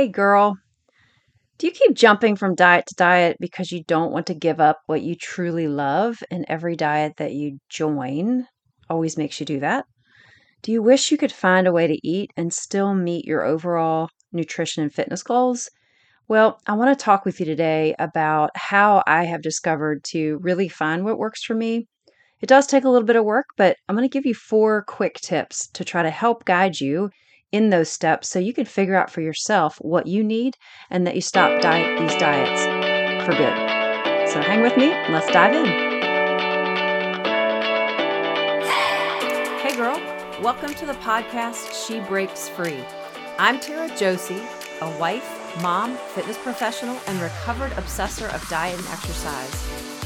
Hey, girl, do you keep jumping from diet to diet because you don't want to give up what you truly love, and every diet that you join always makes you do that? Do you wish you could find a way to eat and still meet your overall nutrition and fitness goals? Well, I want to talk with you today about how I have discovered to really find what works for me. It does take a little bit of work, but I'm going to give you four quick tips to try to help guide you in those steps so you can figure out for yourself what you need and that you stop diet these diets for good. So hang with me let's dive in. Hey girl, welcome to the podcast She Breaks Free. I'm Tara Josie, a wife, mom, fitness professional, and recovered obsessor of diet and exercise.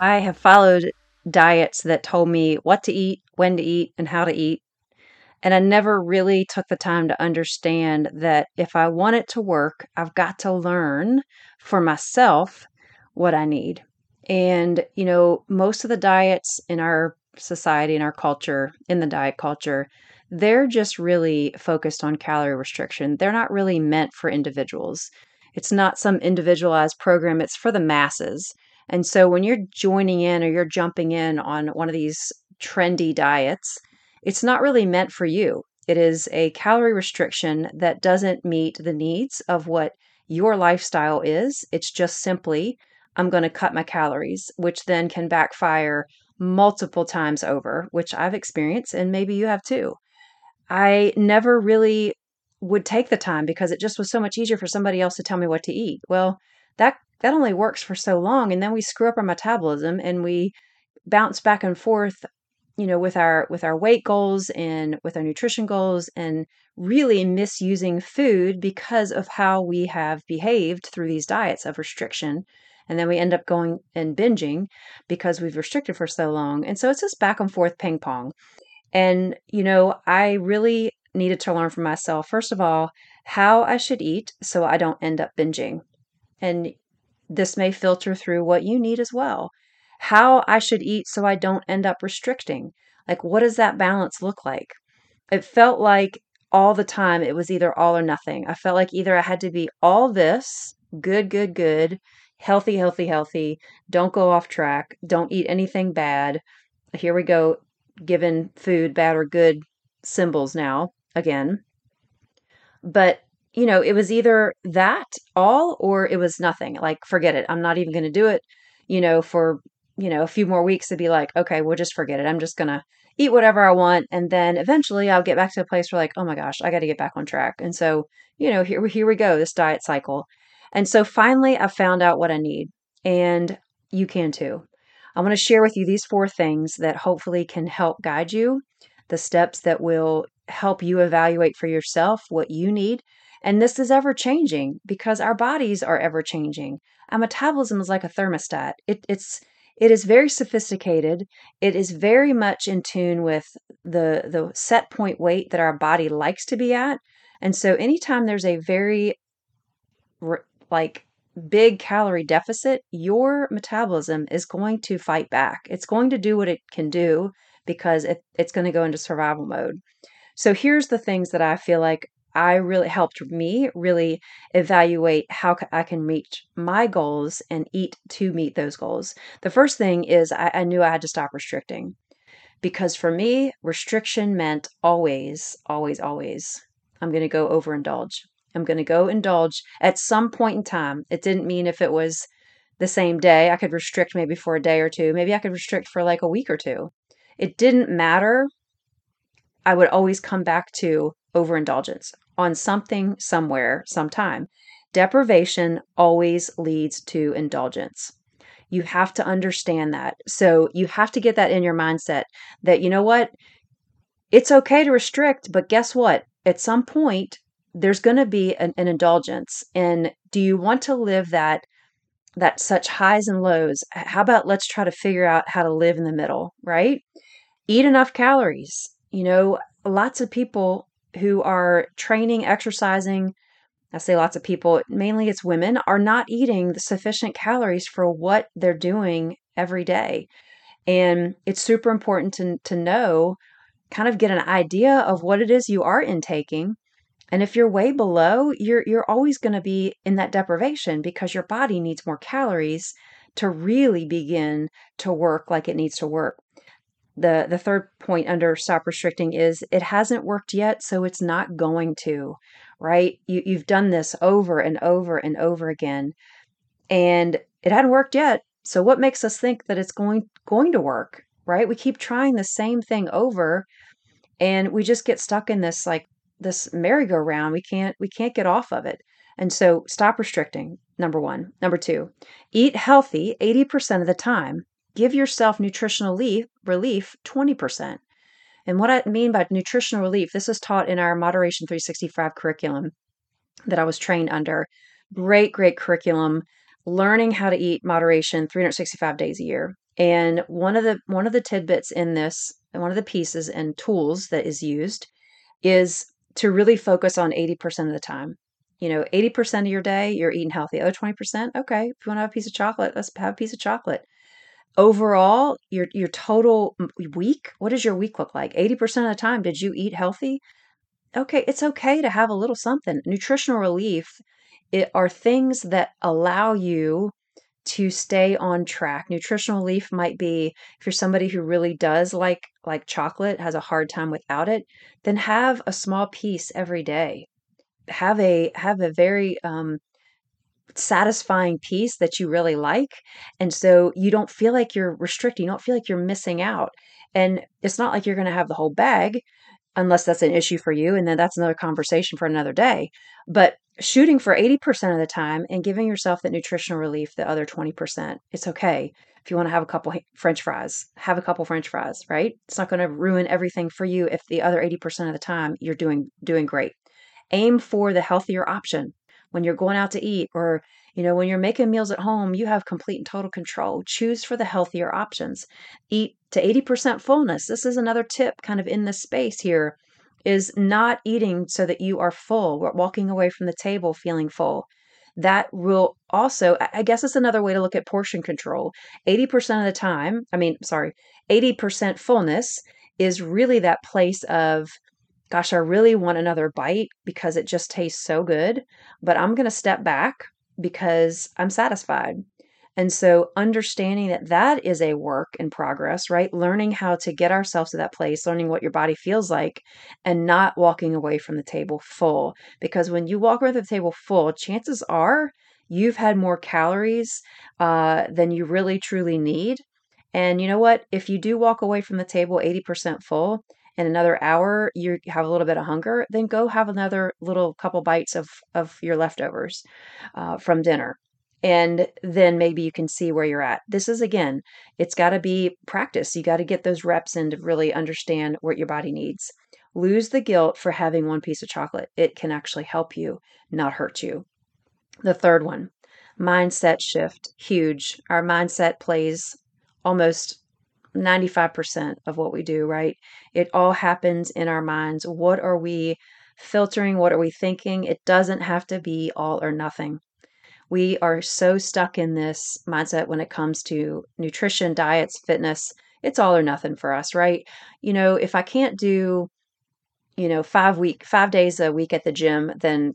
I have followed diets that told me what to eat, when to eat, and how to eat and I never really took the time to understand that if I want it to work, I've got to learn for myself what I need. And, you know, most of the diets in our society, in our culture, in the diet culture, they're just really focused on calorie restriction. They're not really meant for individuals. It's not some individualized program, it's for the masses. And so when you're joining in or you're jumping in on one of these trendy diets, it's not really meant for you. It is a calorie restriction that doesn't meet the needs of what your lifestyle is. It's just simply, I'm going to cut my calories, which then can backfire multiple times over, which I've experienced, and maybe you have too. I never really would take the time because it just was so much easier for somebody else to tell me what to eat. Well, that that only works for so long and then we screw up our metabolism and we bounce back and forth you know with our with our weight goals and with our nutrition goals and really misusing food because of how we have behaved through these diets of restriction. And then we end up going and binging because we've restricted for so long. And so it's just back and forth ping pong. And you know i really needed to learn for myself first of all how i should eat so i don't end up binging. And this may filter through what you need as well how I should eat so I don't end up restricting. Like, what does that balance look like? It felt like all the time it was either all or nothing. I felt like either I had to be all this good, good, good, healthy, healthy, healthy, don't go off track, don't eat anything bad. Here we go, given food bad or good symbols now again. But you know, it was either that all or it was nothing. Like, forget it. I'm not even going to do it, you know, for you know, a few more weeks to be like, okay, we'll just forget it. I'm just going to eat whatever I want. And then eventually I'll get back to a place where like, oh my gosh, I got to get back on track. And so, you know, here, here we go, this diet cycle. And so finally I found out what I need and you can too. I want to share with you these four things that hopefully can help guide you, the steps that will help you evaluate for yourself what you need. And this is ever changing because our bodies are ever changing. Our metabolism is like a thermostat. It, it's it is very sophisticated. It is very much in tune with the the set point weight that our body likes to be at. And so anytime there's a very like big calorie deficit, your metabolism is going to fight back. It's going to do what it can do because it, it's going to go into survival mode. So here's the things that I feel like I really helped me really evaluate how I can reach my goals and eat to meet those goals. The first thing is I, I knew I had to stop restricting because for me, restriction meant always, always, always, I'm going to go overindulge. I'm going to go indulge at some point in time. It didn't mean if it was the same day, I could restrict maybe for a day or two. Maybe I could restrict for like a week or two. It didn't matter. I would always come back to overindulgence on something, somewhere, sometime. Deprivation always leads to indulgence. You have to understand that. So you have to get that in your mindset that, you know what? It's okay to restrict, but guess what? At some point, there's going to be an, an indulgence. And do you want to live that that such highs and lows? How about let's try to figure out how to live in the middle, right? Eat enough calories. You know, lots of people who are training, exercising, I say lots of people, mainly it's women, are not eating the sufficient calories for what they're doing every day. And it's super important to, to know, kind of get an idea of what it is you are intaking. And if you're way below, you're you're always going to be in that deprivation because your body needs more calories to really begin to work like it needs to work. The the third point under stop restricting is it hasn't worked yet, so it's not going to, right? You you've done this over and over and over again and it hadn't worked yet. So what makes us think that it's going going to work, right? We keep trying the same thing over and we just get stuck in this like this merry-go-round. We can't we can't get off of it. And so stop restricting. Number 1. Number 2. Eat healthy 80% of the time. Give yourself nutritional relief, relief 20%. And what I mean by nutritional relief, this is taught in our Moderation 365 curriculum that I was trained under. Great, great curriculum learning how to eat moderation 365 days a year. And one of the one of the tidbits in this, one of the pieces and tools that is used is to really focus on 80% of the time. You know, 80% of your day you're eating healthy. Oh, 20%? Okay. If you want to have a piece of chocolate, let's have a piece of chocolate. Overall, your your total week, what does your week look like? 80% of the time did you eat healthy? Okay, it's okay to have a little something. Nutritional relief it are things that allow you to stay on track. Nutritional relief might be if you're somebody who really does like like chocolate, has a hard time without it, then have a small piece every day. Have a have a very um, satisfying piece that you really like, and so you don't feel like you're restricting. You don't feel like you're missing out. And it's not like you're going to have the whole bag unless that's an issue for you, and then that's another conversation for another day. But shooting for 80% of the time and giving yourself that nutritional relief the other 20%. It's okay. If you want to have a couple french fries, have a couple french fries, right? It's not going to ruin everything for you if the other 80% of the time you're doing doing great. Aim for the healthier option. When you're going out to eat or you know, when you're making meals at home, you have complete and total control. Choose for the healthier options. Eat to 80% fullness. This is another tip kind of in this space here is not eating so that you are full, walking away from the table feeling full. That will also, I guess it's another way to look at portion control. 80% of the time, I mean, sorry, 80% fullness is really that place of, gosh, I really want another bite because it just tastes so good, but I'm going to step back because I'm satisfied. And so understanding that that is a work in progress, right? Learning how to get ourselves to that place, learning what your body feels like, and not walking away from the table full. Because when you walk away from the table full, chances are you've had more calories uh, than you really truly need. And you know what? If you do walk away from the table 80% full, in another hour you have a little bit of hunger, then go have another little couple bites of, of your leftovers uh, from dinner and then maybe you can see where you're at. This is again, it's got to be practice. You got to get those reps in to really understand what your body needs. Lose the guilt for having one piece of chocolate. It can actually help you, not hurt you. The third one, mindset shift. Huge. Our mindset plays almost 95% of what we do, right? It all happens in our minds. What are we filtering? What are we thinking? It doesn't have to be all or nothing we are so stuck in this mindset when it comes to nutrition, diets, fitness. It's all or nothing for us, right? You know, if I can't do, you know, five week, five days a week at the gym, then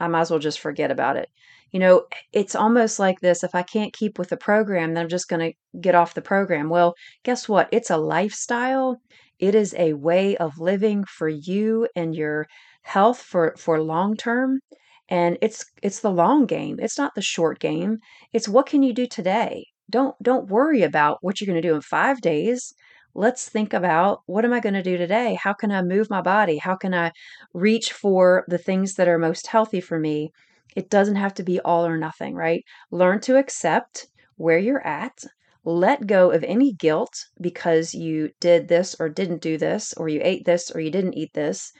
I might as well just forget about it. You know, it's almost like this if I can't keep with the program, then I'm just going to get off the program. Well, guess what? It's a lifestyle. It is a way of living for you and your health for for long term. And it's it's the long game. It's not the short game. It's what can you do today? Don't don't worry about what you're going to do in 5 days. Let's think about what am i going to do today? How can i move my body? How can i reach for the things that are most healthy for me it doesn't have to be all or nothing right learn to accept where you're at let go of any guilt because you did this or didn't do this or you ate this or you didn't eat this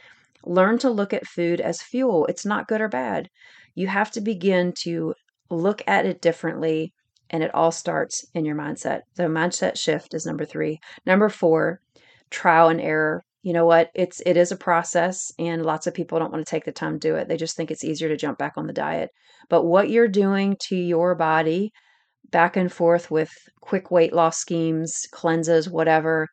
Learn to look at food as fuel. It's not good or bad. You have to begin to look at it differently, and it all starts in your mindset. So, mindset shift is number three. Number four, trial and error. You know what? It's it is a process, and lots of people don't want to take the time to do it. They just think it's easier to jump back on the diet. But what you're doing to your body, back and forth with quick weight loss schemes, cleanses, whatever,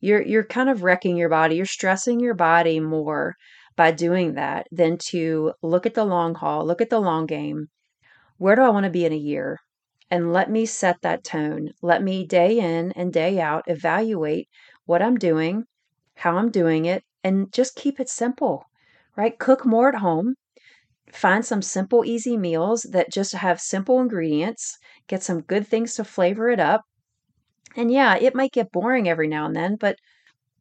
you're you're kind of wrecking your body. You're stressing your body more by doing that than to look at the long haul, look at the long game. Where do I want to be in a year? And let me set that tone. Let me day in and day out evaluate what I'm doing, how I'm doing it, and just keep it simple, right? Cook more at home. Find some simple, easy meals that just have simple ingredients. Get some good things to flavor it up. And yeah, it might get boring every now and then, but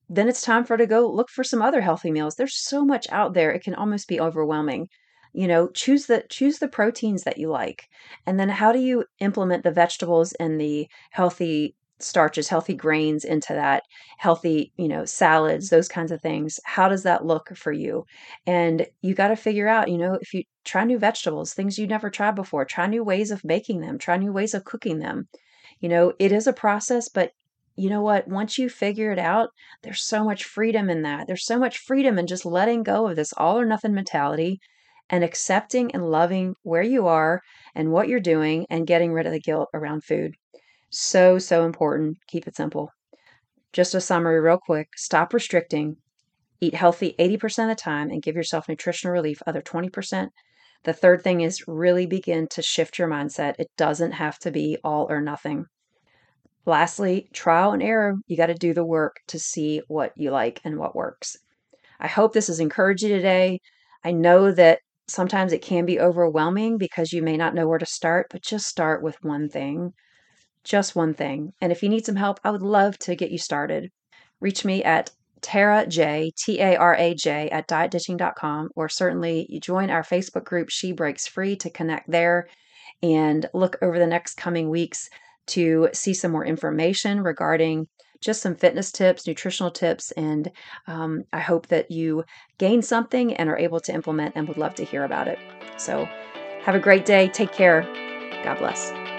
then it's time for to go look for some other healthy meals. There's so much out there, it can almost be overwhelming. You know, choose the choose the proteins that you like. And then how do you implement the vegetables and the healthy starches, healthy grains into that, healthy, you know, salads, those kinds of things. How does that look for you? And you got to figure out, you know, if you try new vegetables, things you never tried before, try new ways of making them, try new ways of cooking them. You know, it is a process, but you know what? Once you figure it out, there's so much freedom in that. There's so much freedom in just letting go of this all or nothing mentality and accepting and loving where you are and what you're doing and getting rid of the guilt around food. So, so important. Keep it simple. Just a summary, real quick stop restricting, eat healthy 80% of the time, and give yourself nutritional relief, other 20%. The third thing is really begin to shift your mindset. It doesn't have to be all or nothing. Lastly, trial and error. You got to do the work to see what you like and what works. I hope this has encouraged you today. I know that sometimes it can be overwhelming because you may not know where to start, but just start with one thing. Just one thing. And if you need some help, I would love to get you started. Reach me at Tara J, T A R A J, at dietditching.com, or certainly you join our Facebook group, She Breaks Free, to connect there and look over the next coming weeks to see some more information regarding just some fitness tips, nutritional tips, and um, I hope that you gain something and are able to implement and would love to hear about it. So, have a great day. Take care. God bless.